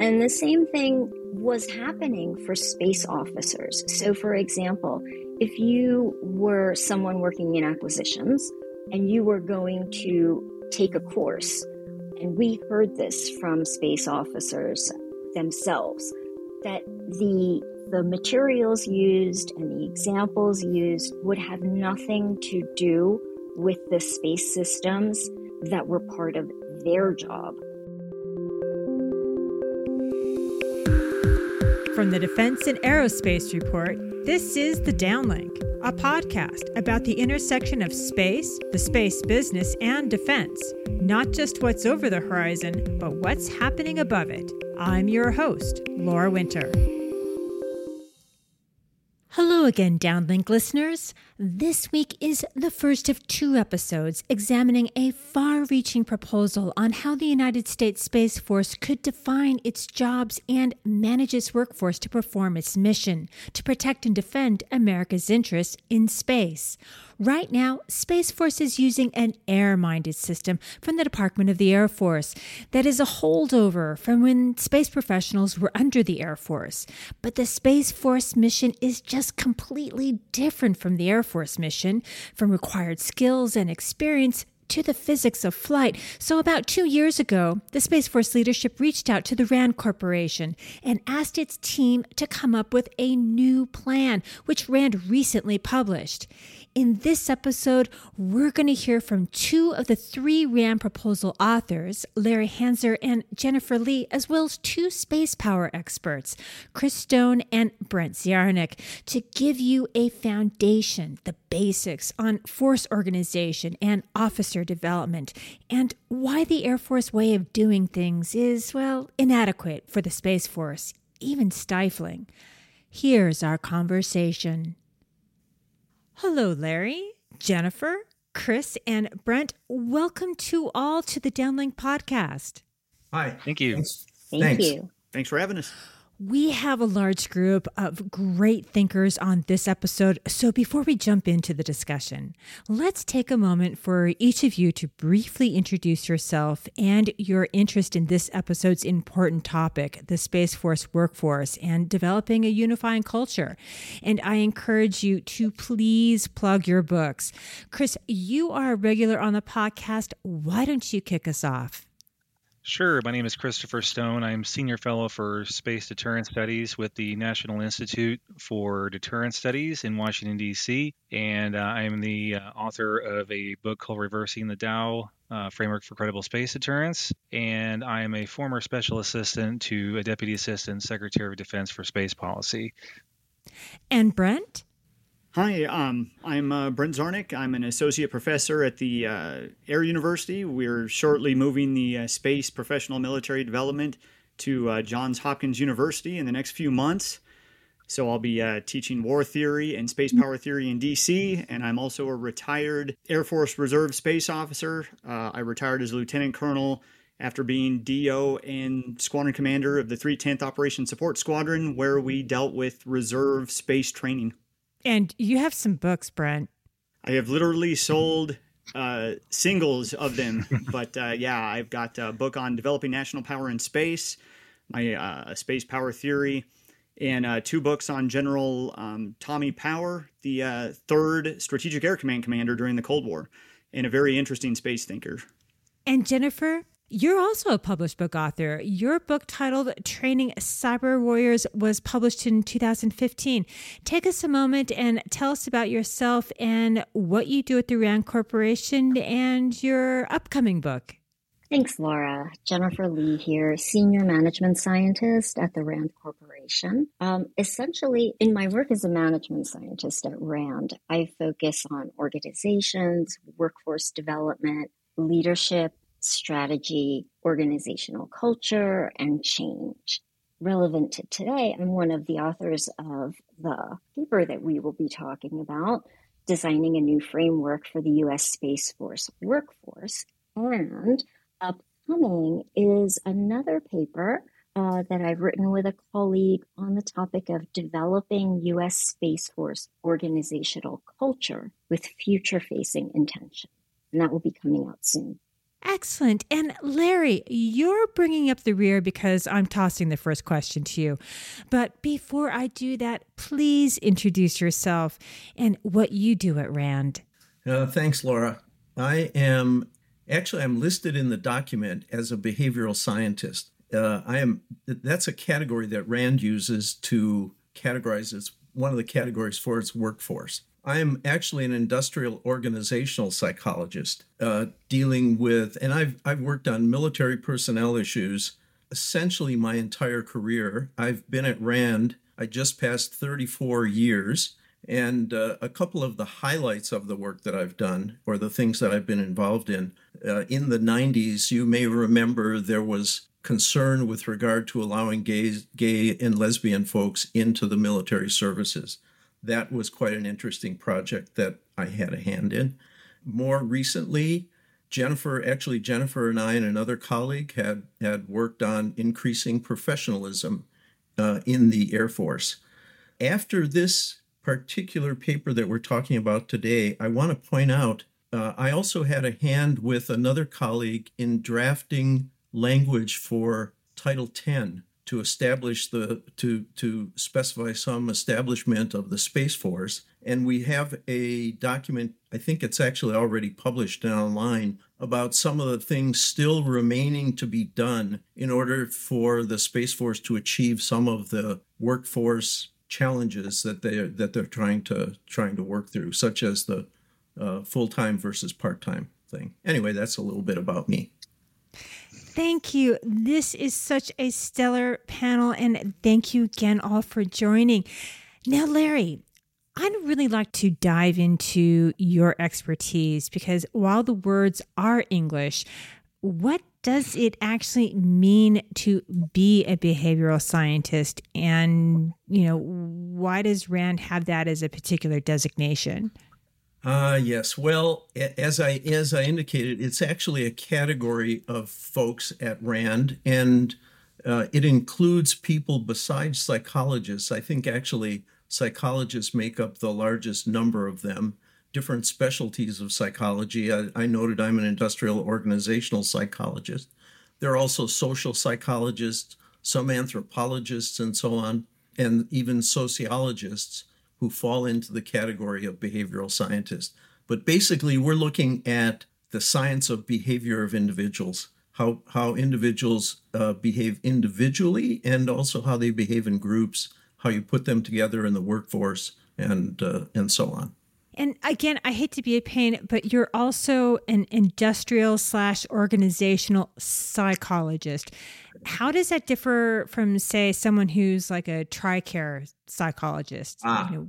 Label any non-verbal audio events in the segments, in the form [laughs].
And the same thing was happening for space officers. So, for example, if you were someone working in acquisitions and you were going to take a course, and we heard this from space officers themselves, that the the materials used and the examples used would have nothing to do with the space systems that were part of their job. From the Defense and Aerospace Report, this is The Downlink, a podcast about the intersection of space, the space business, and defense. Not just what's over the horizon, but what's happening above it. I'm your host, Laura Winter. Hello again, Downlink listeners. This week is the first of two episodes examining a far reaching proposal on how the United States Space Force could define its jobs and manage its workforce to perform its mission to protect and defend America's interests in space. Right now, Space Force is using an air minded system from the Department of the Air Force that is a holdover from when space professionals were under the Air Force. But the Space Force mission is just completely different from the Air Force mission, from required skills and experience to the physics of flight. So, about two years ago, the Space Force leadership reached out to the RAND Corporation and asked its team to come up with a new plan, which RAND recently published. In this episode, we're going to hear from two of the three RAND proposal authors, Larry Hanser and Jennifer Li, as well as two space power experts, Chris Stone and Brent Ziarnick, to give you a foundation, the basics on force organization and officer development, and why the Air Force way of doing things is, well, inadequate for the Space Force, even stifling. Here's our conversation. Hello, Larry, Jennifer, Chris, and Brent. Welcome to all to the Downlink podcast. Hi. Thank you. Thanks. Thank you. Thanks for having us. We have a large group of great thinkers on this episode. So before we jump into the discussion, let's take a moment for each of you to briefly introduce yourself and your interest in this episode's important topic, the Space Force workforce and developing a unifying culture. And I encourage you to please plug your books. Chris, you are a regular on the podcast. Why don't you kick us off? Sure. My name is Christopher Stone. I'm Senior Fellow for Space Deterrence Studies with the National Institute for Deterrence Studies in Washington, D.C. And uh, I am the uh, author of a book called Reversing the Tao uh, Framework for Credible Space Deterrence. And I am a former Special Assistant to a Deputy Assistant Secretary of Defense for Space Policy. And Brent? Hi, um, I'm uh, Brent Ziarnick. I'm an associate professor at the uh, Air University. We're shortly moving the uh, space professional military development to uh, Johns Hopkins University in the next few months. So I'll be uh, teaching war theory and space power theory in DC, and I'm also a retired Air Force Reserve space officer. Uh, I retired as a lieutenant colonel after being DO and squadron commander of the 310th Operation Support Squadron, where we dealt with reserve space training. And you have some books, Brent. I have literally sold uh, singles of them, [laughs] but uh, yeah, I've got a book on developing national power in space, my uh, space power theory, and uh, two books on General um, Tommy Power, the uh, third Strategic Air Command commander during the Cold War, and a very interesting space thinker. And Jennifer, you're also a published book author. Your book titled Training Cyber Warriors was published in 2015. Take us a moment and tell us about yourself and what you do at the RAND Corporation and your upcoming book. Thanks, Laura. Jennifer Li here, Senior Management Scientist at the RAND Corporation. Um, essentially, in my work as a management scientist at RAND, I focus on organizations, workforce development, leadership, strategy, organizational culture, and change. Relevant to today, I'm one of the authors of the paper that we will be talking about, Designing a New Framework for the U.S. Space Force Workforce. And upcoming is another paper uh, that I've written with a colleague on the topic of developing U.S. Space Force organizational culture with future facing intention. And that will be coming out soon. Excellent. And Larry, you're bringing up the rear because I'm tossing the first question to you. But before I do that, please introduce yourself and what you do at RAND. Uh, thanks, Laura. I am actually I'm listed in the document as a behavioral scientist. Uh, I am that's a category that Rand uses to categorize its one of the categories for its workforce. I am actually an industrial organizational psychologist uh, dealing with, and I've, I've worked on military personnel issues essentially my entire career. I've been at RAND, I just passed 34 years. And uh, a couple of the highlights of the work that I've done, or the things that I've been involved in, uh, in the 90s, you may remember there was concern with regard to allowing gay, gay and lesbian folks into the military services that was quite an interesting project that I had a hand in. More recently, Jennifer, actually, Jennifer and I and another colleague had, had worked on increasing professionalism uh, in the Air Force. After this particular paper that we're talking about today, I want to point out uh, I also had a hand with another colleague in drafting language for Title 10 to establish the to to specify some establishment of the space force. And we have a document i think it's actually already published online about some of the things still remaining to be done in order for the space force to achieve some of the workforce challenges that they that they're trying to trying to work through such as the uh, full-time versus part-time thing. Anyway that's a little bit about me Thank you. This is such a stellar panel, and thank you again all for joining. Now, Larry, I'd really like to dive into your expertise because while the words are English, what does it actually mean to be a behavioral scientist? And, you know, why does RAND have that as a particular designation? Ah, uh, yes. Well, as I as I indicated, it's actually a category of folks at Rand, and uh, it includes people besides psychologists. I think actually psychologists make up the largest number of them. Different specialties of psychology. I, I noted I'm an industrial organizational psychologist. There are also social psychologists, some anthropologists, and so on, and even sociologists who fall into the category of behavioral scientists. But basically, we're looking at the science of behavior of individuals, how, how individuals uh, behave individually, and also how they behave in groups, how you put them together in the workforce, and, uh, and so on. And again, I hate to be a pain, but you're also an industrial slash organizational psychologist. How does that differ from, say, someone who's like a TRICARE psychologist? Ah. You know,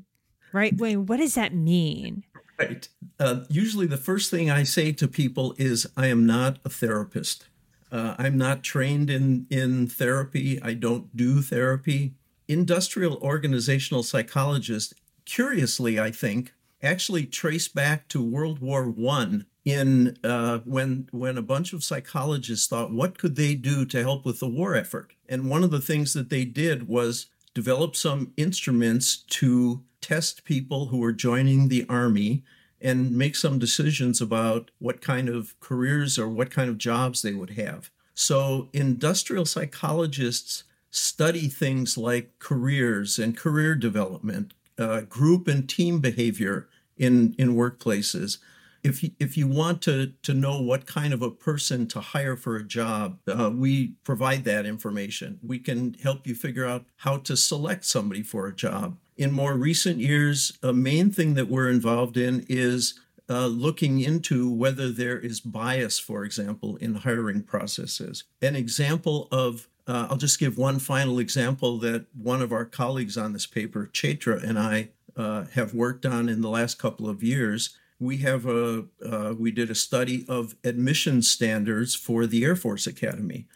right? Wait, what does that mean? Right. Uh, usually, the first thing I say to people is, I am not a therapist. Uh, I'm not trained in, in therapy. I don't do therapy. Industrial organizational psychologist, curiously, I think, actually trace back to World War One in uh, when when a bunch of psychologists thought, what could they do to help with the war effort? And one of the things that they did was develop some instruments to test people who were joining the army and make some decisions about what kind of careers or what kind of jobs they would have. So, industrial psychologists study things like careers and career development, uh, group and team behavior in, in workplaces. If you, if you want to, to know what kind of a person to hire for a job, uh, we provide that information. We can help you figure out how to select somebody for a job. In more recent years, a main thing that we're involved in is uh, looking into whether there is bias, for example, in hiring processes. An example of uh, I'll just give one final example that one of our colleagues on this paper, Chaitra, and I uh, have worked on in the last couple of years. We have a uh, we did a study of admission standards for the Air Force Academy.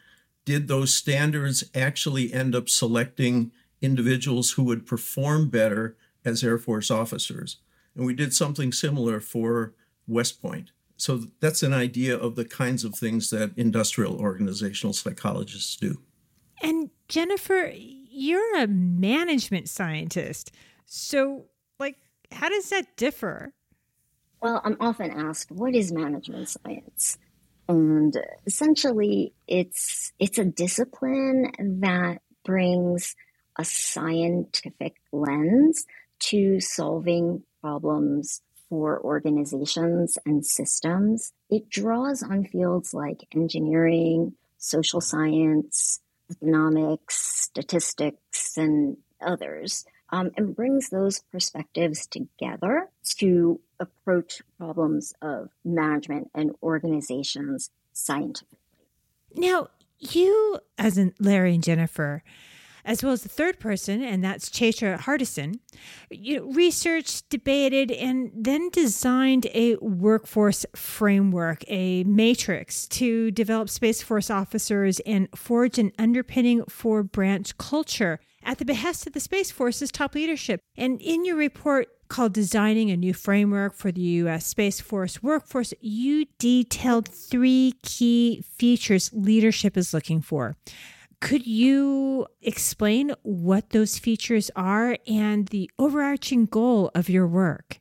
Did those standards actually end up selecting individuals who would perform better as Air Force officers? And we did something similar for West Point. So that's an idea of the kinds of things that industrial organizational psychologists do. And Jennifer, you're a management scientist. So, like, how does that differ? Well, I'm often asked, what is management science? And essentially, it's it's a discipline that brings a scientific lens to solving problems for organizations and systems. It draws on fields like engineering, social science, economics, statistics, and others, um, and brings those perspectives together to approach problems of management and organizations scientifically. Now, you, as in Larry and Jennifer, as well as the third person, and that's Chaitra Hardison, you know, researched, debated, and then designed a workforce framework, a matrix to develop Space Force officers and forge an underpinning for branch culture at the behest of the Space Force's top leadership. And in your report, called Designing a New Framework for the U.S. Space Force Workforce, you detailed three key features leadership is looking for could you explain what those features are and the overarching goal of your work?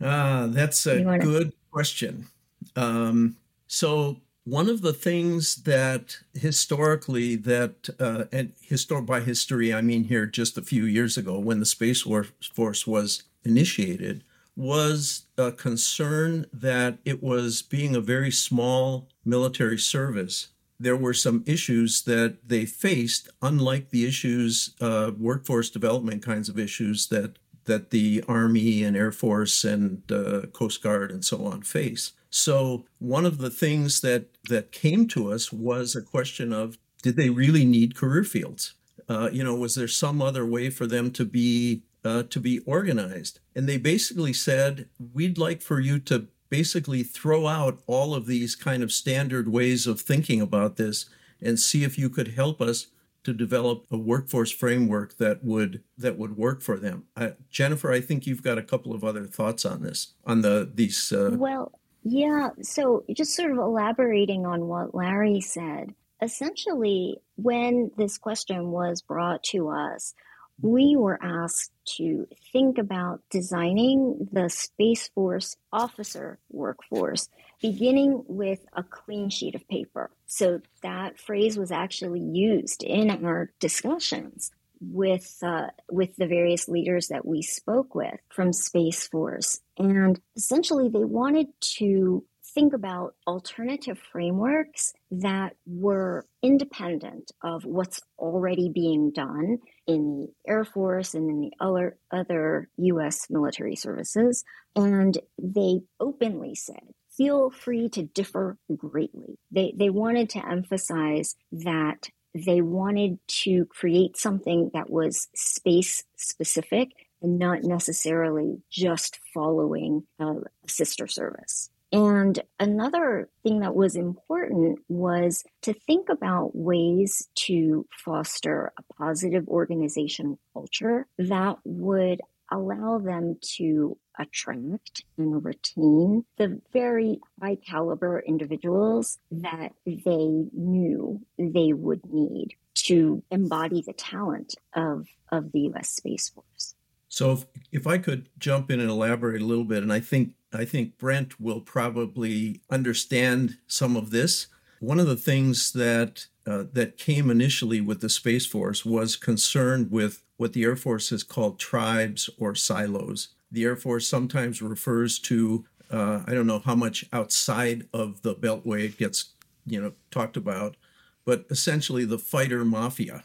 Ah, that's a good question. Um, so one of the things that historically that uh, and histor- by history I mean here just a few years ago when the Space Force was initiated was a concern that it was being a very small military service there were some issues that they faced, unlike the issues, uh, workforce development kinds of issues that that the Army and Air Force and uh, Coast Guard and so on face. So one of the things that that came to us was a question of did they really need career fields? Uh, you know, was there some other way for them to be uh, to be organized? And they basically said, we'd like for you to basically throw out all of these kind of standard ways of thinking about this and see if you could help us to develop a workforce framework that would that would work for them. Uh, Jennifer, I think you've got a couple of other thoughts on this on the these. Uh... Well, yeah. So just sort of elaborating on what Larry said. Essentially, when this question was brought to us, we were asked to think about designing the Space Force officer workforce, beginning with a clean sheet of paper. So that phrase was actually used in our discussions with uh, with the various leaders that we spoke with from Space Force, and essentially they wanted to think about alternative frameworks that were independent of what's already being done in the Air Force and in the other, other US military services. And they openly said, feel free to differ greatly. They, they wanted to emphasize that they wanted to create something that was space specific and not necessarily just following uh, a sister service. And another thing that was important was to think about ways to foster a positive organizational culture that would allow them to attract and retain the very high caliber individuals that they knew they would need to embody the talent of, of the US Space Force. So if, if I could jump in and elaborate a little bit, and I think I think Brent will probably understand some of this. One of the things that uh, that came initially with the Space Force was concerned with what the Air Force has called tribes or silos. The Air Force sometimes refers to uh, I don't know how much outside of the Beltway it gets you know talked about, but essentially the fighter mafia,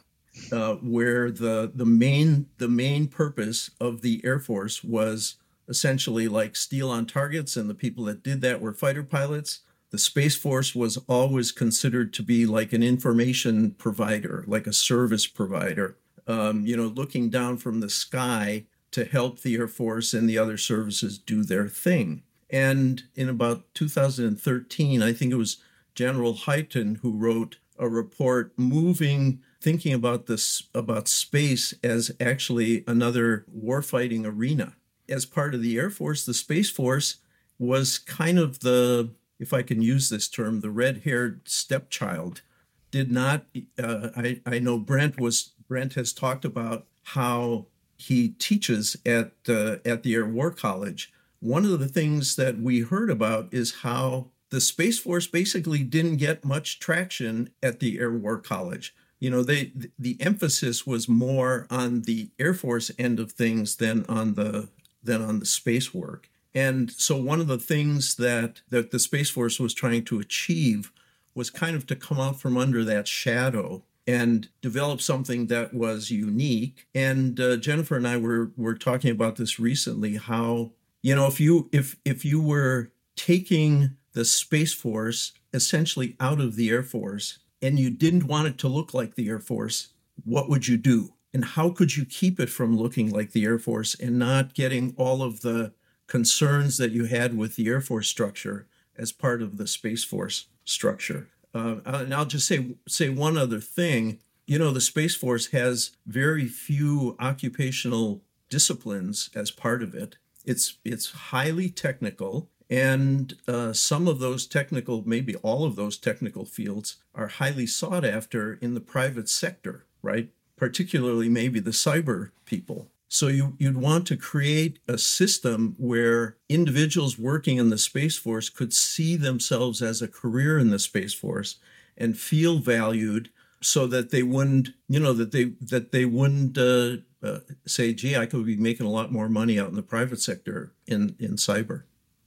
uh, where the the main the main purpose of the Air Force was essentially like steel on targets, and the people that did that were fighter pilots. The Space Force was always considered to be like an information provider, like a service provider, um, you know, looking down from the sky to help the Air Force and the other services do their thing. And in about 2013, I think it was General Hyten who wrote a report moving thinking about this about space as actually another warfighting arena as part of the Air Force, the Space Force was kind of the, if I can use this term, the red-haired stepchild. Did not. Uh, I I know Brent was Brent has talked about how he teaches at uh, at the Air War College. One of the things that we heard about is how the Space Force basically didn't get much traction at the Air War College. You know, they the emphasis was more on the Air Force end of things than on the than on the space work. And so one of the things that that the Space Force was trying to achieve was kind of to come out from under that shadow and develop something that was unique. And uh, Jennifer and I were were talking about this recently. How you know if you if if you were taking the Space Force essentially out of the Air Force and you didn't want it to look like the Air Force, what would you do? And how could you keep it from looking like the Air Force and not getting all of the concerns that you had with the Air Force structure as part of the Space Force structure? Uh, and I'll just say say one other thing. You know, the Space Force has very few occupational disciplines as part of it. It's it's highly technical, and uh, some of those technical, maybe all of those technical fields, are highly sought after in the private sector, right? Particularly maybe the cyber people. So you, you'd want to create a system where individuals working in the Space Force could see themselves as a career in the Space Force and feel valued so that they wouldn't, you know, that they that they wouldn't uh, uh, say, "Gee, I could be making a lot more money out in the private sector in in cyber."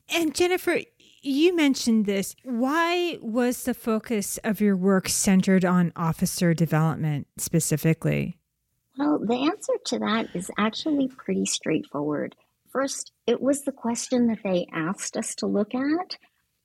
And Jennifer, you mentioned this. Why was the focus of your work centered on officer development specifically? Well, the answer to that is actually pretty straightforward. First, it was the question that they asked us to look at.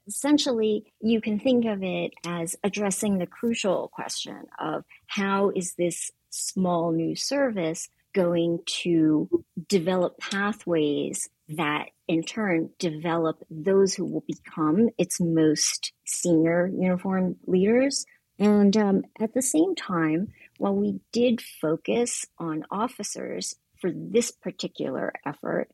Essentially, you can think of it as addressing the crucial question of how is this small new service going to develop pathways that in turn develop those who will become its most senior uniform leaders. And um, at the same time, while we did focus on officers for this particular effort,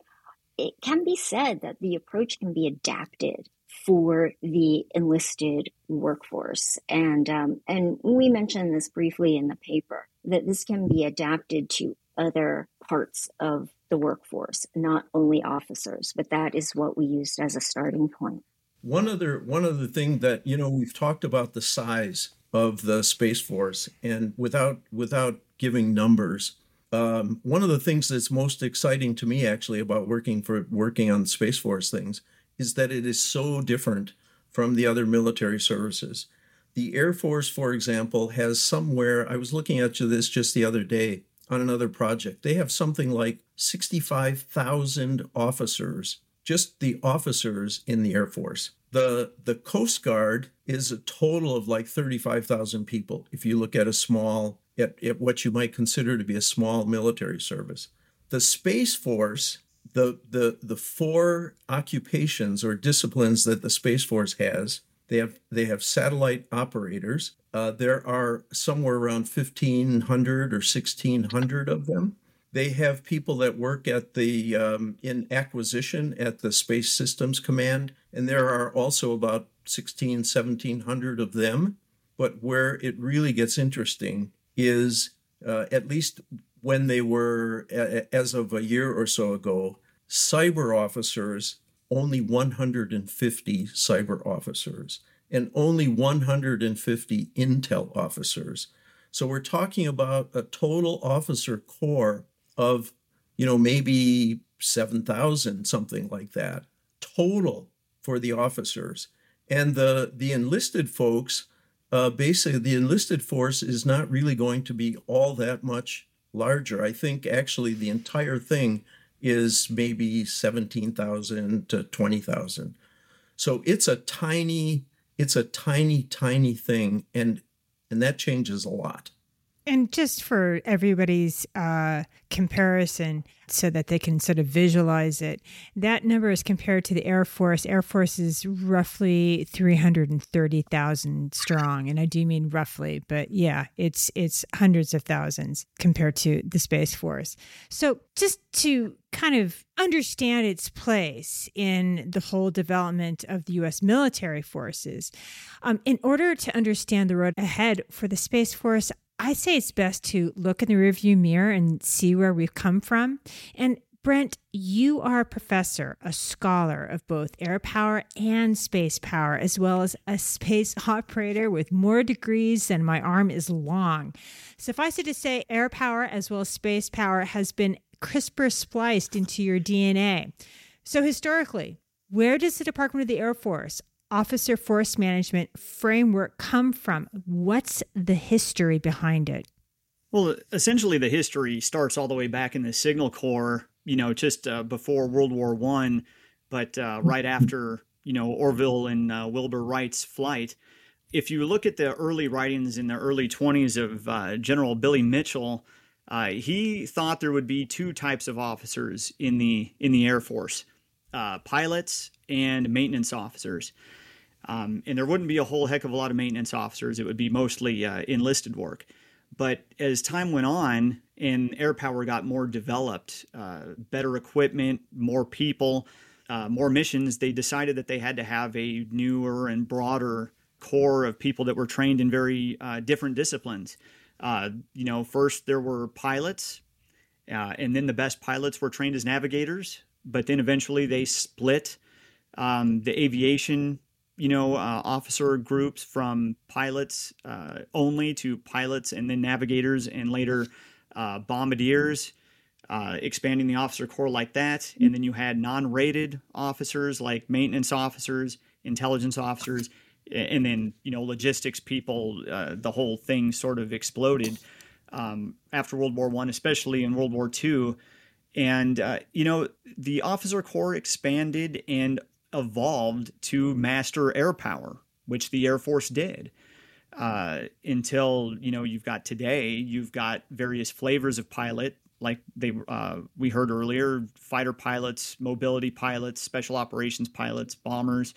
it can be said that the approach can be adapted for the enlisted workforce. And, um, and we mentioned this briefly in the paper that this can be adapted to other parts of the workforce, not only officers, but that is what we used as a starting point. One other one other thing that you know we've talked about the size of the space force, and without without giving numbers, um, one of the things that's most exciting to me actually about working for working on space force things is that it is so different from the other military services. The Air Force, for example, has somewhere I was looking at this just the other day on another project. They have something like 65,000 officers, just the officers in the Air Force. The, the Coast Guard is a total of like 35,000 people if you look at a small, at, at what you might consider to be a small military service. The Space Force, the, the, the four occupations or disciplines that the Space Force has, they have, they have satellite operators, uh, there are somewhere around 1,500 or 1,600 of them. They have people that work at the um, in acquisition at the Space Systems Command, and there are also about 16, 1,700 of them. But where it really gets interesting is uh, at least when they were, as of a year or so ago, cyber officers, only 150 cyber officers and only 150 intel officers. So we're talking about a total officer corps of, you know, maybe 7,000, something like that, total for the officers. And the, the enlisted folks, uh, basically, the enlisted force is not really going to be all that much larger. I think actually the entire thing is maybe 17,000 to 20,000. So it's a tiny it's a tiny tiny thing and and that changes a lot and just for everybody's uh, comparison, so that they can sort of visualize it, that number is compared to the Air Force. Air Force is roughly three hundred and thirty thousand strong, and I do mean roughly, but yeah, it's it's hundreds of thousands compared to the Space Force. So just to kind of understand its place in the whole development of the U.S. military forces, um, in order to understand the road ahead for the Space Force, I say it's best to look in the rearview mirror and see where we've come from. And Brent, you are a professor, a scholar of both air power and space power, as well as a space [laughs] operator with more degrees than my arm is long. Suffice it to say, air power as well as space power has been CRISPR spliced into your DNA. So, historically, where does the Department of the Air Force Officer Force Management framework come from? What's the history behind it? Well, essentially, the history starts all the way back in the Signal Corps you know, just uh, before World War One, but uh, right after you know Orville and uh, Wilbur Wright's flight. If you look at the early writings in the early 20s of uh, General Billy Mitchell, uh, he thought there would be two types of officers in the in the Air Force: uh, pilots and maintenance officers. Um, and there wouldn't be a whole heck of a lot of maintenance officers. It would be mostly enlisted work. But as time went on, and air power got more developed, uh, better equipment, more people, uh, more missions, they decided that they had to have a newer and broader corps of people that were trained in very uh, different disciplines. Uh, you know, first there were pilots, uh, and then the best pilots were trained as navigators, but then eventually they split um, the aviation you know, uh, officer groups from pilots uh, only to pilots and then navigators and later uh, bombardiers, uh, expanding the officer corps like that. And then you had non rated officers like maintenance officers, intelligence officers, and then, you know, logistics people. Uh, the whole thing sort of exploded um, after World War One, especially in World War Two. And, uh, you know, the officer corps expanded and evolved to master air power, which the Air Force did uh, until you know you've got today. You've got various flavors of pilot, like they uh, we heard earlier, fighter pilots, mobility pilots, special operations pilots, bombers,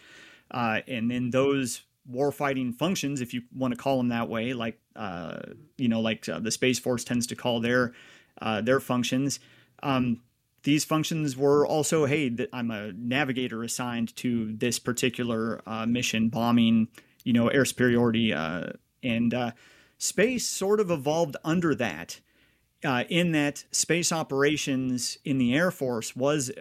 uh, and then those warfighting functions, if you want to call them that way, like uh, you know, like uh, the Space Force tends to call their uh, their functions. Um, these functions were also hey i'm a navigator assigned to this particular uh, mission bombing you know, air superiority. Uh, and uh, space sort of evolved under that, uh, in that space operations in the Air Force was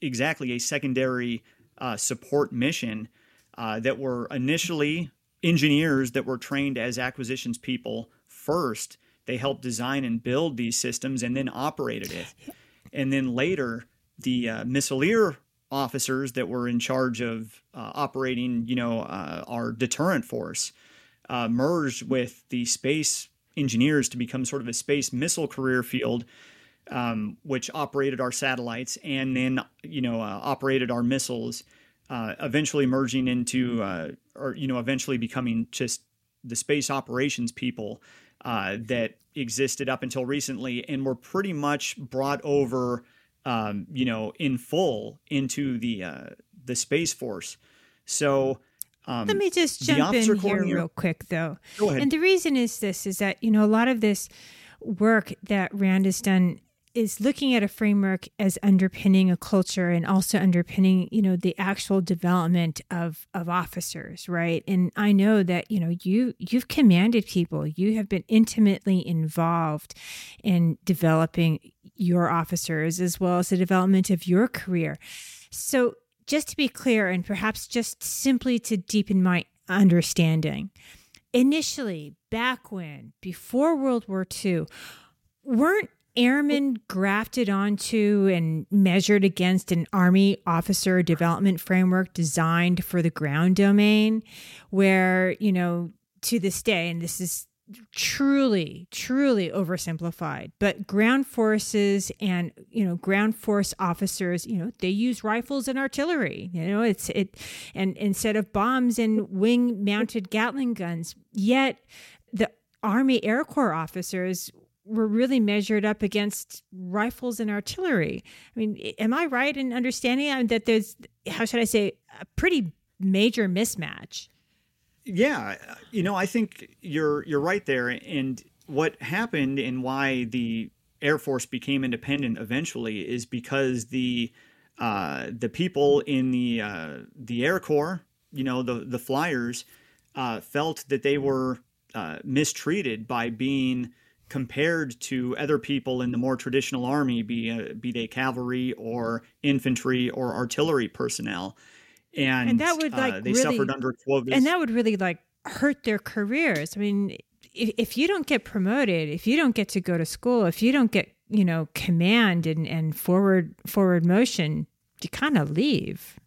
exactly a secondary uh, support mission uh, that were initially engineers that were trained as acquisitions people first. They helped design and build these systems and then operated it. And then later, the uh, missileer officers that were in charge of uh, operating, you know, uh, our deterrent force, uh, merged with the space engineers to become sort of a space missile career field, um, which operated our satellites and then, you know, uh, operated our missiles, uh, eventually merging into, uh, or you know, eventually becoming just the space operations people that existed up until recently and were pretty much brought over um, you know, in full into the uh, the space force. So. Um, Let me just jump in here real quick, though. Go ahead. And the reason is this: is that you know a lot of this work that Rand has done is looking at a framework as underpinning a culture and also underpinning you know the actual development of of officers right? And i know that you know you you've commanded people. You have been intimately involved in developing your officers as well as the development of your career. So just to be clear and perhaps just simply to deepen my understanding initially back when before world war ii weren't airmen grafted onto and measured against an Army officer development framework designed for the ground domain, where, you know, to this day, and this is truly truly oversimplified but ground forces and you know ground force officers you know they use rifles and artillery. You know it's it and instead of bombs and wing mounted gatling guns yet the army air corps officers were really measured up against rifles and artillery. I mean, am I right in understanding that there's, how should I say, a pretty major mismatch? Yeah, you know, I think you're you're right there. And what happened and why the Air Force became independent eventually is because the uh, the people in the uh, the Air Corps, you know, the the flyers, uh, felt that they were uh, mistreated by being compared to other people in the more traditional army, be uh, be they cavalry or infantry or artillery personnel, and, and that would like uh, they really, suffered under quotas. and that would really like hurt their careers. I mean, if, if you don't get promoted, if you don't get to go to school, if you don't get you know command and, and forward forward motion, you kind of leave.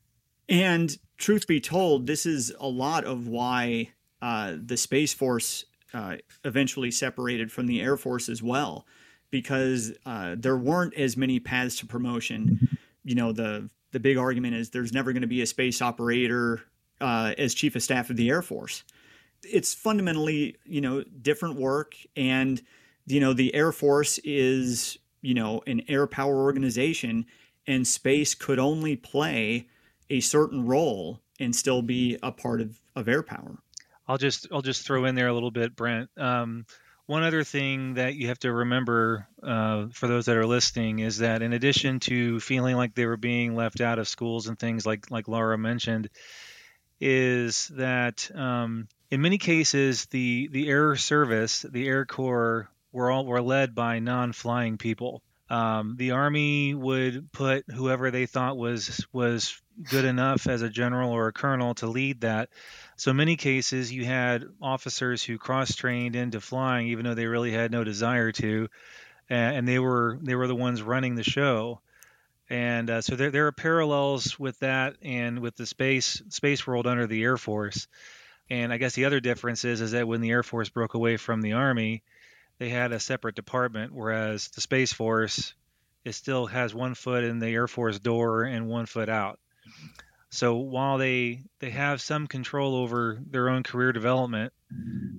And truth be told, this is a lot of why uh, the Space Force uh, eventually separated from the Air Force as well, because uh, there weren't as many paths to promotion. You know, the the big argument is there's never going to be a space operator uh, as chief of staff of the Air Force. It's fundamentally, you know, different work, and you know, the Air Force is, you know, an air power organization, and space could only play a certain role and still be a part of, of air power. I'll just I'll just throw in there a little bit, Brent. Um, one other thing that you have to remember uh, for those that are listening is that in addition to feeling like they were being left out of schools and things like like Laura mentioned, is that um, in many cases the the air service, the Air Corps, were all were led by non-flying people. Um, the Army would put whoever they thought was was good enough as a general or a colonel to lead that. So in many cases, you had officers who cross-trained into flying, even though they really had no desire to, and they were they were the ones running the show. And uh, so there, there are parallels with that and with the space space world under the Air Force. And I guess the other difference is is that when the Air Force broke away from the Army, they had a separate department, whereas the Space Force it still has one foot in the Air Force door and one foot out. So while they they have some control over their own career development,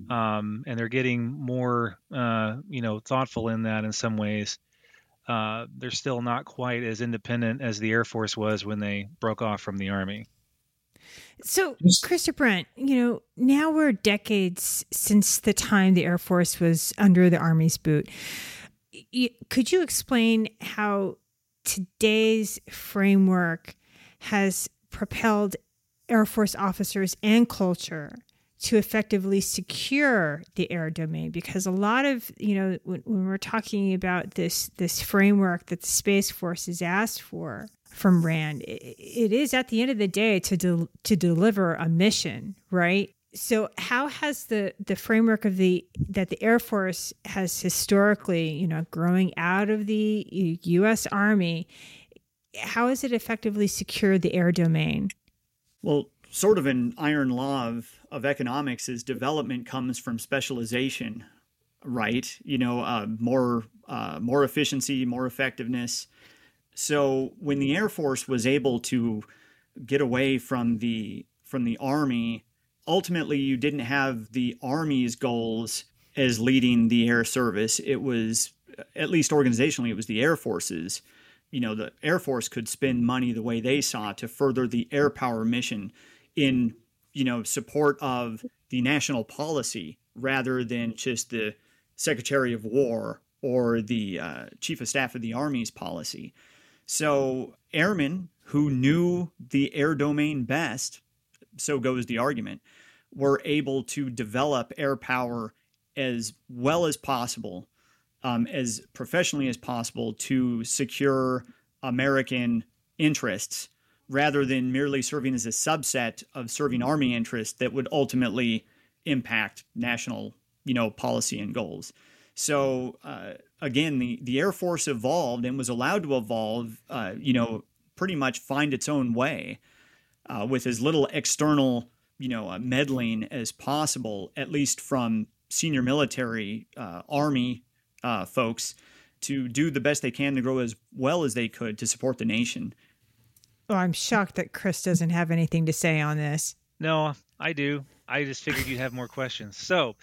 um, and they're getting more uh, you know thoughtful in that in some ways, uh, they're still not quite as independent as the Air Force was when they broke off from the Army. So, Christopher Brent, you know, now we're decades since the time the Air Force was under the Army's boot. Could you explain how today's framework has propelled Air Force officers and culture to effectively secure the air domain. Because a lot of you know when, when, we're talking about this this framework that the space force has asked for from rand it, it is at the end of the day to de- to deliver a mission right? So how has the the framework of the that the air force has historically you know growing out of the us army how has it effectively secured the air domain? Well, sort of an iron law of, of economics is development comes from specialization, right? You know, uh, more uh, more efficiency, more effectiveness. So when the Air Force was able to get away from the from the Army, ultimately you didn't have the Army's goals as leading the air service. It was at least organizationally, it was the Air Force's you know the Air Force could spend money the way they saw to further the air power mission in you know support of the national policy rather than just the Secretary of War or the uh, Chief of Staff of the Army's policy. So airmen who knew the air domain best, so goes the argument, were able to develop air power as well as possible um, as professionally as possible to secure American interests rather than merely serving as a subset of serving army interests that would ultimately impact national you know policy and goals. So uh, again the, the air force evolved and was allowed to evolve uh, you know pretty much find its own way uh, with as little external you know uh, meddling as possible at least from senior military uh, army uh, folks to do the best they can to grow as well as they could to support the nation. Oh, I'm shocked that Chris doesn't have anything to say on this. No, I do. I just figured you'd have more questions. So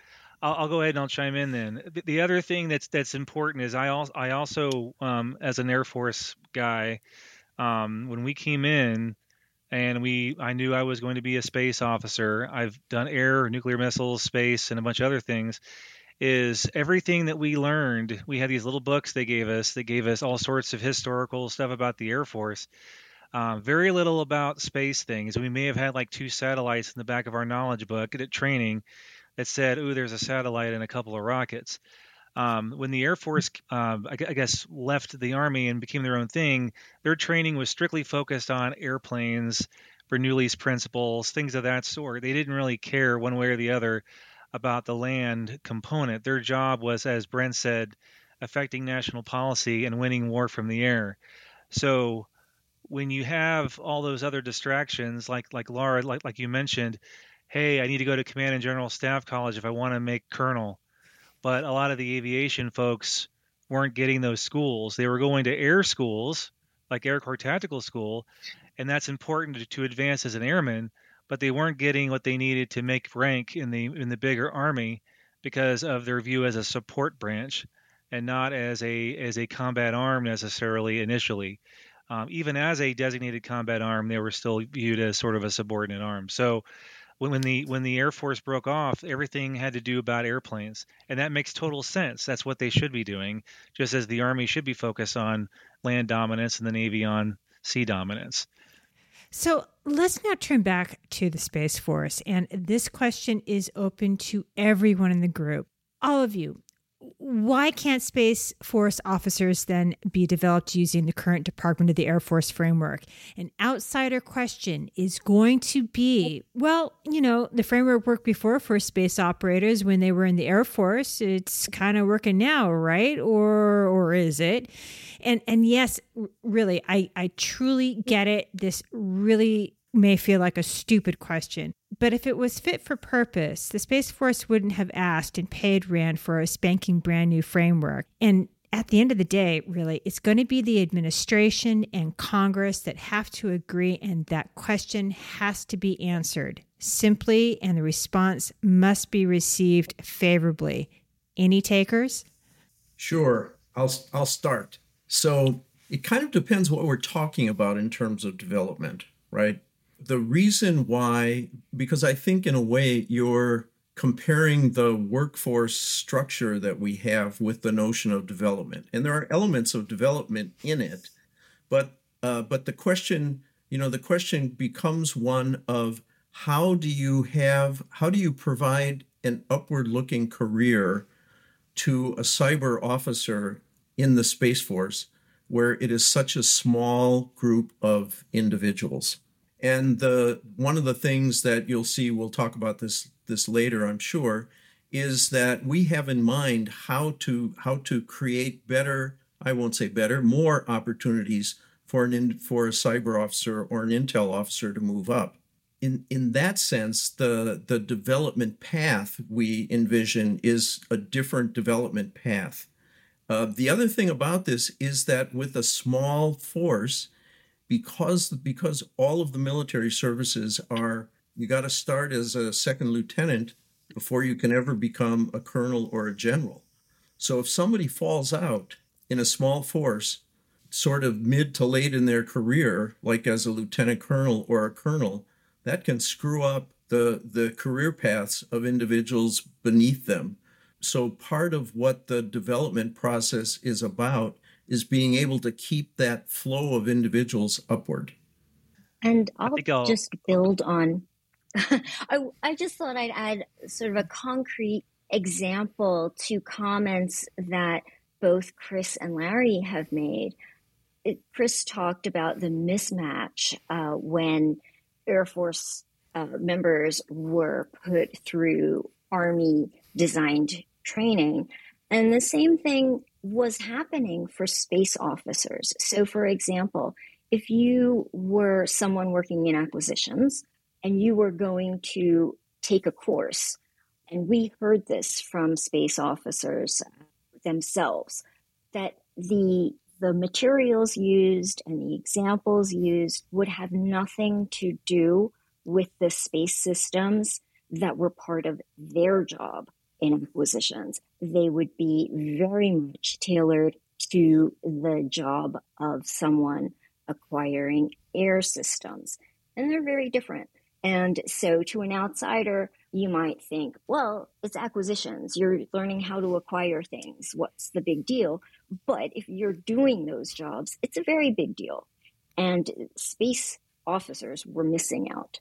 I'll, I'll go ahead and I'll chime in then. The, the, other thing that's that's important is I also I also um, as an Air Force guy, um, when we came in and we I knew I was going to be a space officer. I've done air, nuclear missiles, space, and a bunch of other things is everything that we learned. We had these little books they gave us that gave us all sorts of historical stuff about the Air Force. Um, very little about space things. We may have had like two satellites in the back of our knowledge book at training that said, "Oh, there's a satellite and a couple of rockets." Um, when the Air Force, uh, I, I, guess, left the Army and became their own thing, their training was strictly focused on airplanes, Bernoulli's principles, things of that sort. They didn't really care one way or the other about the land component. Their job was, as Brent said, affecting national policy and winning war from the air. So when you have all those other distractions, like like Laura, like like you mentioned, hey, I need to go to Command and General Staff College if I want to make colonel. But a lot of the aviation folks weren't getting those schools. They were going to air schools, like Air Corps Tactical School, and that's important to, to advance as an airman. But they weren't getting what they needed to make rank in the in the bigger army because of their view as a support branch and not as a as a combat arm necessarily initially. Um, even as a designated combat arm, they were still viewed as sort of a subordinate arm. So when, the when the Air Force broke off, everything had to do about airplanes, and that makes total sense. That's what they should be doing, just as the Army should be focused on land dominance and the Navy on sea dominance. So let's now turn back to the Space Force. And this question is open to everyone in the group. All of you, why can't Space Force officers then be developed using the current Department of the Air Force framework? An outsider question is going to be well, you know, the framework worked before for space operators when they were in the Air Force. It's kind of working now, right? Or or is it? And and yes, really, I I truly get it. This really may feel like a stupid question. But if it was fit for purpose, the Space Force wouldn't have asked and paid RAND for a spanking brand new framework. And at the end of the day, really, it's going to be the administration and Congress that have to agree, and that question has to be answered simply, and the response must be received favorably. Any takers? Sure. I'll, I'll start. So it kind of depends what we're talking about in terms of development, right? the reason why, because I think in a way you're comparing the workforce structure that we have with the notion of development, and there are elements of development in it, but uh, but the question, you know, the question becomes one of how do you have, how do you provide an upward-looking career to a cyber officer in the Space Force where it is such a small group of individuals? And the one of the things that you'll see, we'll talk about this this later, I'm sure, is that we have in mind how to how to create better, I won't say better, more opportunities for an for a cyber officer or an intel officer to move up. In in that sense, the the development path we envision is a different development path. Uh, the other thing about this is that with a small force, because because all of the military services are you got to start as a second lieutenant before you can ever become a colonel or a general. So if somebody falls out in a small force, sort of mid to late in their career, like as a lieutenant colonel or a colonel, that can screw up the, the career paths of individuals beneath them. So part of what the development process is about is being able to keep that flow of individuals upward. And I'll, I'll... just build on. [laughs] I, I just thought I'd add sort of a concrete example to comments that both Chris and Larry have made. It, Chris talked about the mismatch uh, when Air Force uh, members were put through Army designed training. And the same thing was happening for space officers. So, for example, if you were someone working in acquisitions and you were going to take a course, and we heard this from space officers themselves, that the the materials used and the examples used would have nothing to do with the space systems that were part of their job in acquisitions. They would be very much tailored to the job of someone acquiring air systems. And they're very different. And so to an outsider, you might think, well, it's acquisitions. You're learning how to acquire things. What's the big deal? But if you're doing those jobs, it's a very big deal. And space officers were missing out.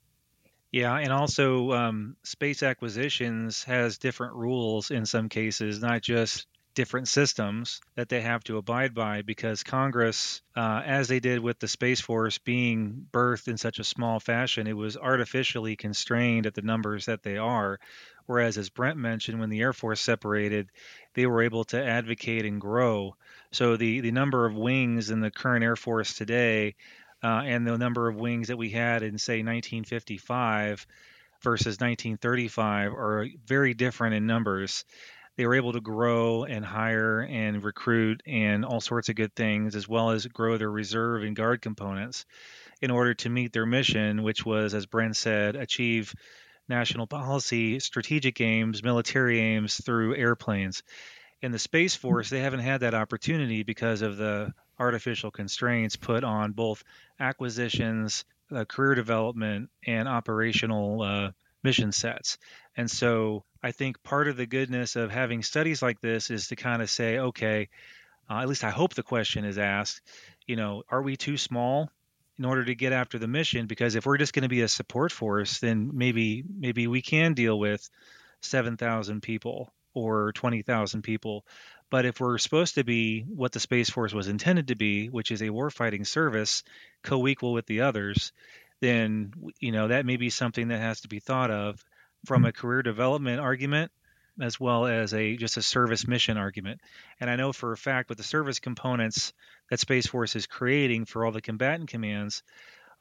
Yeah, and also um, space acquisitions has different rules in some cases, not just different systems that they have to abide by because Congress, uh, as they did with the Space Force being birthed in such a small fashion, it was artificially constrained at the numbers that they are. Whereas, as Brent mentioned, when the Air Force separated, they were able to advocate and grow. So the, the number of wings in the current Air Force today uh, and the number of wings that we had in, say, 1955 versus 1935 are very different in numbers they were able to grow and hire and recruit and all sorts of good things, as well as grow their reserve and guard components in order to meet their mission, which was, as Brent said, achieve national policy, strategic aims, military aims through airplanes. In the Space Force, they haven't had that opportunity because of the artificial constraints put on both acquisitions, uh, career development, and operational uh, mission sets. And so I think part of the goodness of having studies like this is to kind of say, okay, uh, at least I hope the question is asked, you know, are we too small in order to get after the mission? Because if we're just going to be a support force, then maybe maybe we can deal with 7,000 people or 20,000 people. But if we're supposed to be what the Space Force was intended to be, which is a warfighting service co-equal with the others, then you know that may be something that has to be thought of from a career development argument as well as a just a service mission argument. And I know for a fact with the service components that Space Force is creating for all the combatant commands,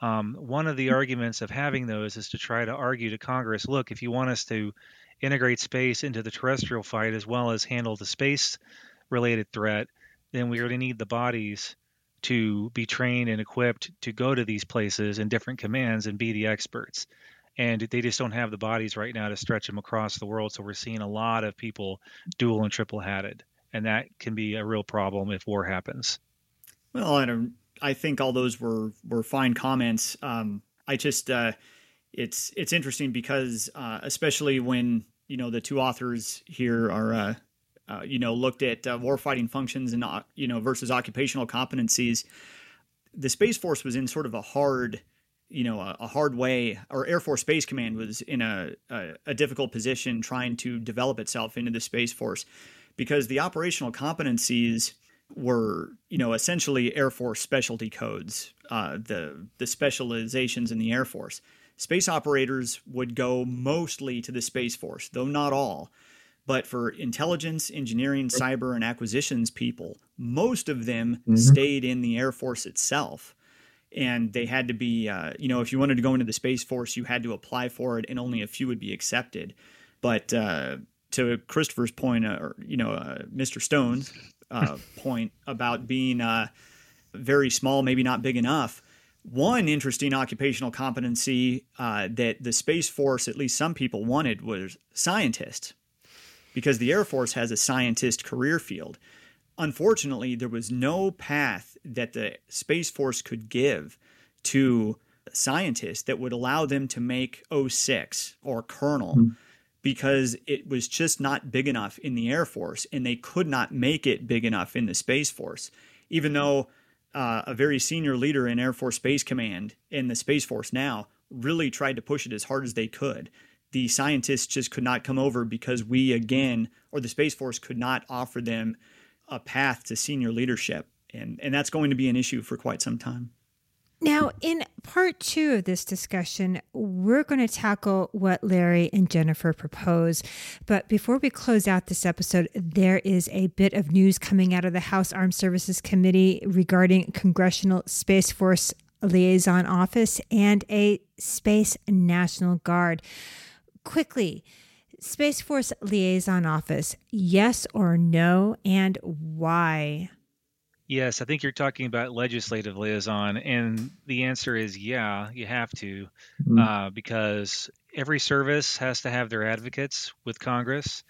um, one of the arguments of having those is to try to argue to Congress, look, if you want us to integrate space into the terrestrial fight as well as handle the space related threat, then we're going to need the bodies to be trained and equipped to go to these places in different commands and be the experts and they just don't have the bodies right now to stretch them across the world. So we're seeing a lot of people dual and triple hatted, and that can be a real problem if war happens. Well, I don't. I think all those were were fine comments. Um, I just uh, it's it's interesting because uh, especially when you know the two authors here are uh, uh you know looked at uh, warfighting functions and uh, you know versus occupational competencies. The Space Force was in sort of a hard you know a, a, hard way or air force space command was in a, a, a, difficult position trying to develop itself into the space force because the operational competencies were you know essentially air force specialty codes uh, the the specializations in the air force space operators would go mostly to the space force though not all. But for intelligence engineering cyber and acquisitions people most of them mm-hmm. stayed in the air force itself. And they had to be uh, you know if you wanted to go into the space force you had to apply for it and only a few would be accepted. But uh, to christopher's point uh, or you know uh, mr stone's uh, [laughs] point about being uh, very small maybe not big enough one interesting occupational competency that the space force at least some people wanted was scientists because the air force has a scientist career field unfortunately, there was no path that the Space Force could give to scientists that would allow them to make 06 or colonel mm-hmm. because it was just not big enough in the Air Force and they could not make it big enough in the Space Force. Even though uh, a very senior leader in Air Force Space Command in the Space Force now really tried to push it as hard as they could. The scientists just could not come over because we, again, or the Space Force could not offer them a path to senior leadership. And, and that's going to be an issue for quite some time. Now, in part two of this discussion, we're going to tackle what Larry and Jennifer propose. But before we close out this episode, there is a bit of news coming out of the House Armed Services Committee regarding Congressional Space Force Liaison Office and a Space National Guard. Quickly, Space Force Liaison Office, yes or no, and why? Yes, I think you're talking about legislative liaison, and the answer is yeah, you have to, mm-hmm. uh, because every service has to have their advocates with Congress,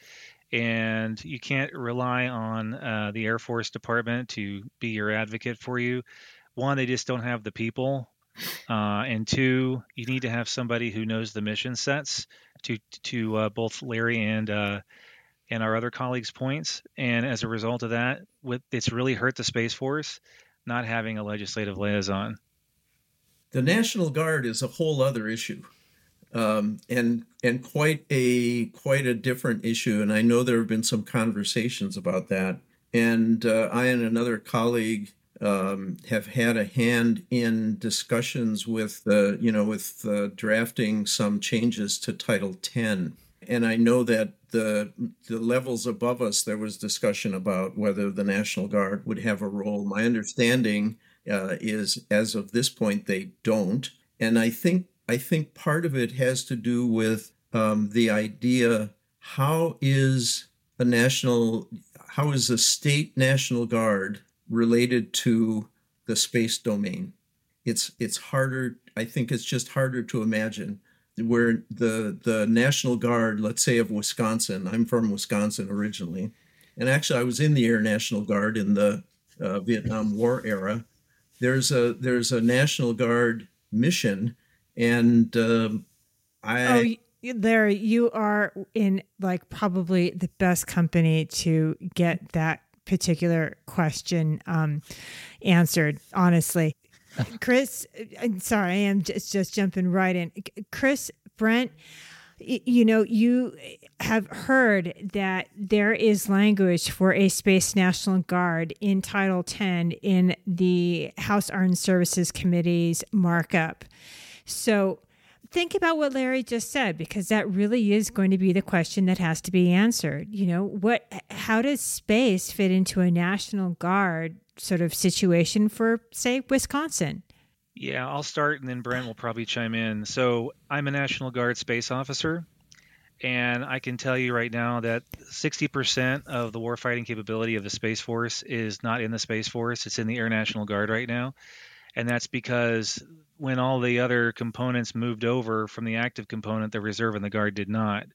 and you can't rely on uh, the Air Force Department to be your advocate for you. One, they just don't have the people, uh, and two, you need to have somebody who knows the mission sets to to uh, both Larry and uh, and our other colleagues' points. And as a result of that, with, it's really hurt the Space Force not having a legislative liaison. The National Guard is a whole other issue. um, and and quite a quite a different issue. And I know there have been some conversations about that. And uh, I and another colleague um, have had a hand in discussions with you know with uh, drafting some changes to Title 10. And I know that the the levels above us there was discussion about whether the National Guard would have a role. My understanding uh, is, as of this point, they don't. And I think I think part of it has to do with um, the idea: how is a national, how is a state National Guard related to the space domain? It's it's harder. I think it's just harder to imagine where the the National Guard, let's say of Wisconsin. I'm from Wisconsin originally, and actually I was in the Air National Guard in the uh, Vietnam War era, there's a there's a National Guard mission, and um, I. Oh, there you are in like probably the best company to get that particular question um, answered. Honestly, Chris, I'm sorry, I am just just jumping right in. Chris Brent, you know, you have heard that there is language for a Space National Guard in Title 10 in the House Armed Services Committee's markup. So think about what Larry just said because that really is going to be the question that has to be answered. You know, what how does space fit into a National Guard sort of situation for say Wisconsin? Yeah, I'll start and then Brent will probably chime in. So, I'm a National Guard space officer, and I can tell you right now that 60% of the warfighting capability of the Space Force is not in the Space Force, it's in the Air National Guard right now. And that's because when all the other components moved over from the active component, the reserve and the guard did not.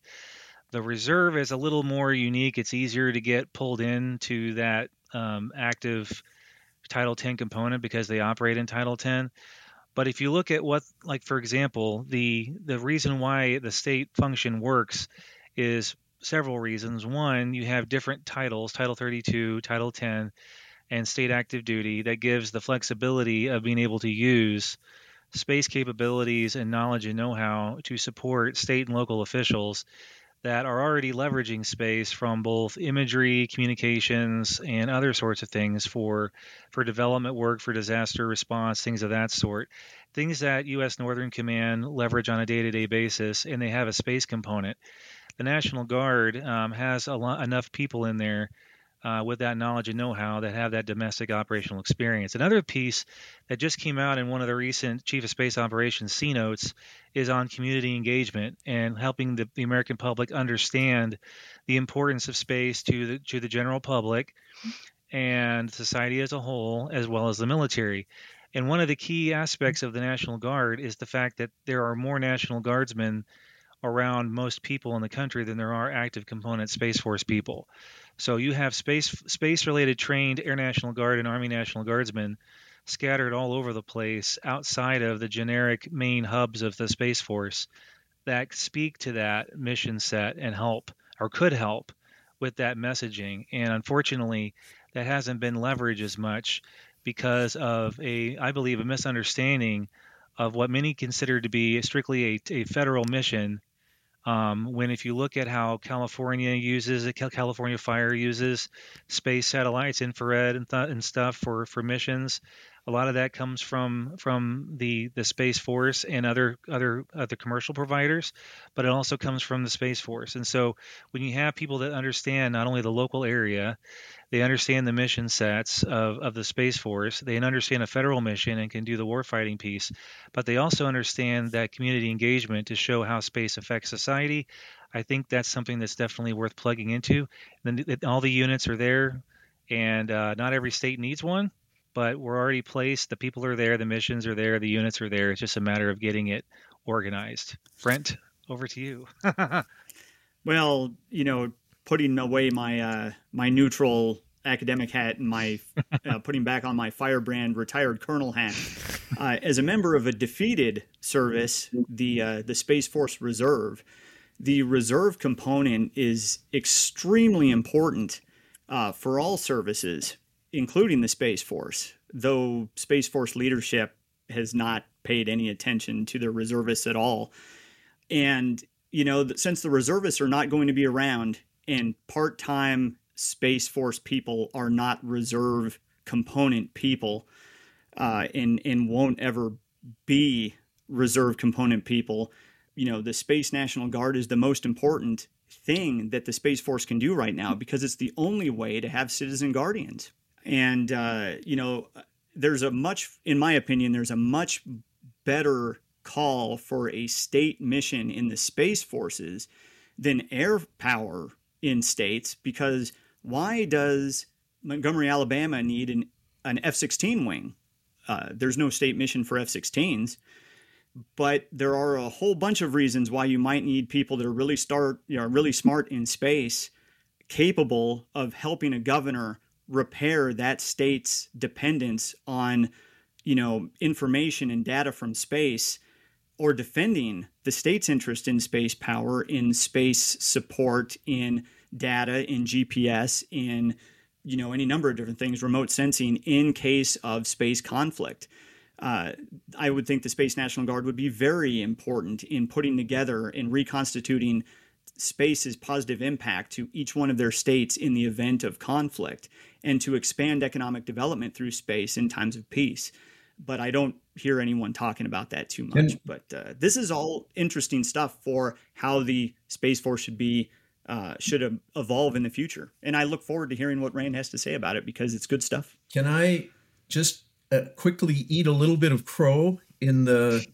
The reserve is a little more unique. It's easier to get pulled into that um, active Title 10 component because they operate in Title 10. But if you look at what, like for example, the the reason why the state function works is several reasons. One, you have different titles, Title 32, Title 10, and state active duty that gives the flexibility of being able to use space capabilities and knowledge and know-how to support state and local officials that are already leveraging space from both imagery, communications, and other sorts of things for for development work, for disaster response, things of that sort. Things that U.S. Northern Command leverage on a day-to-day basis, and they have a space component. The National Guard um, has lot, enough people in there uh, with that knowledge and know-how that have that domestic operational experience. Another piece that just came out in one of the recent Chief of Space Operations C notes is on community engagement and helping the, the American public understand the importance of space to the to the general public and society as a whole, as well as the military. And one of the key aspects of the National Guard is the fact that there are more National Guardsmen around most people in the country than there are active component Space Force people. So you have space space related trained Air National Guard and Army National Guardsmen scattered all over the place outside of the generic main hubs of the Space Force that speak to that mission set and help or could help with that messaging. And unfortunately, that hasn't been leveraged as much because of a, I believe, a misunderstanding of what many consider to be strictly a, a federal mission um, when if you look at how California uses California Fire uses space satellites, infrared and, th- and stuff for for missions, a lot of that comes from from the the Space Force and other other other commercial providers, but it also comes from the Space Force. And so when you have people that understand not only the local area, they understand the mission sets of, of the Space Force, they understand a federal mission and can do the warfighting piece, but they also understand that community engagement to show how space affects society. I think that's something that's definitely worth plugging into. And all the units are there, and uh, not every state needs one but we're already placed. The people are there, the missions are there, the units are there. It's just a matter of getting it organized. Brent, over to you. [laughs] well, you know, putting away my uh, my neutral academic hat and my [laughs] uh, putting back on my firebrand retired colonel hat. Uh, as a member of a defeated service, the uh, the Space Force Reserve, the reserve component is extremely important uh, for all services including the Space Force, though Space Force leadership has not paid any attention to their reservists at all. And, you know, since the reservists are not going to be around and part time Space Force people are not reserve component people uh, and, and won't ever be reserve component people, you know, the Space National Guard is the most important thing that the Space Force can do right now because it's the only way to have citizen guardians. And, uh, you know, there's a much, in my opinion, there's a much better call for a state mission in the Space Forces than air power in states because why does Montgomery, Alabama need an, an F 16 wing? Uh, there's no state mission for F 16s but there are a whole bunch of reasons why you might need people that are really start you know really smart in space capable of helping a governor repair that state's dependence on you know information and data from space or defending the state's interest in space power in space support in data in GPS in you know any number of different things remote sensing in case of space conflict. Uh, I would think the Space National Guard would be very important in putting together and reconstituting space's positive impact to each one of their states in the event of conflict and to expand economic development through space in times of peace. But I don't hear anyone talking about that too much. And, but uh, this is all interesting stuff for how the Space Force should be. Uh, should evolve in the future, and I look forward to hearing what Rand has to say about it because it's good stuff. Can I just uh, quickly eat a little bit of crow in the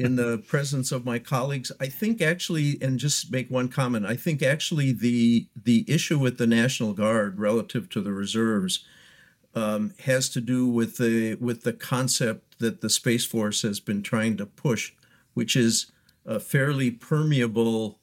in the presence of my colleagues. I think actually, and just make one comment. I think actually the the issue with the National Guard relative to the reserves um, has to do with the with the concept that the Space Force has been trying to push, which is a fairly permeable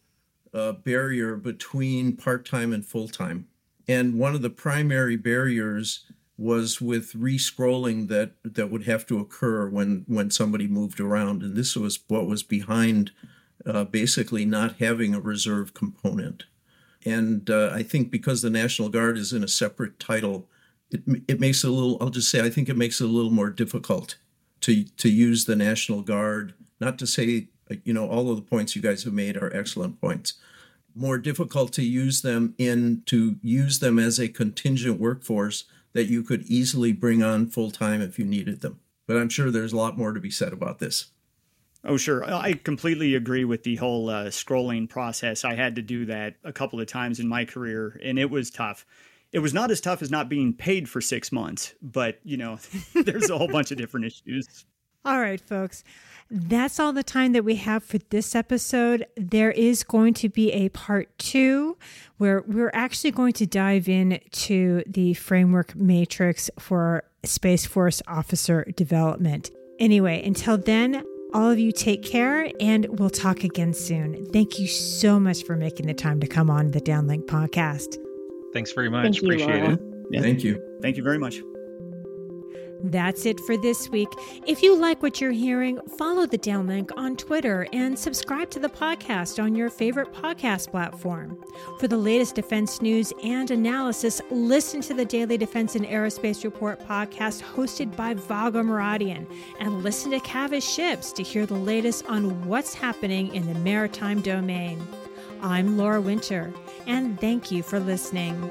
uh, barrier between part time and full time. And one of the primary barriers was with re-scrolling that that would have to occur when when somebody moved around, and this was what was behind uh, basically not having a reserve component. And uh, I think because the National Guard is in a separate title, it it makes it a little. I'll just say I think it makes it a little more difficult to to use the National Guard. Not to say you know all of the points you guys have made are excellent points. More difficult to use them in to use them as a contingent workforce that you could easily bring on full time if you needed them. But I'm sure there's a lot more to be said about this. Oh, sure. I completely agree with the whole uh, scrolling process. I had to do that a couple of times in my career, and it was tough. It was not as tough as not being paid for six months, but you know, [laughs] there's a whole bunch of different issues. All right, folks. That's all the time that we have for this episode. There is going to be a part two where we're actually going to dive into the framework matrix for Space Force officer development. Anyway, until then, all of you take care and we'll talk again soon. Thank you so much for making the time to come on the Downlink podcast. Thanks very much. Thank Appreciate you, it. Yeah. Thank you. Thank you very much. That's it for this week. If you like what you're hearing, follow the Downlink on Twitter and subscribe to the podcast on your favorite podcast platform. For the latest defense news and analysis, listen to the Daily Defense and Aerospace Report podcast hosted by Vago Muradian and listen to Cavas Ships to hear the latest on what's happening in the maritime domain. I'm Laura Winter, and thank you for listening.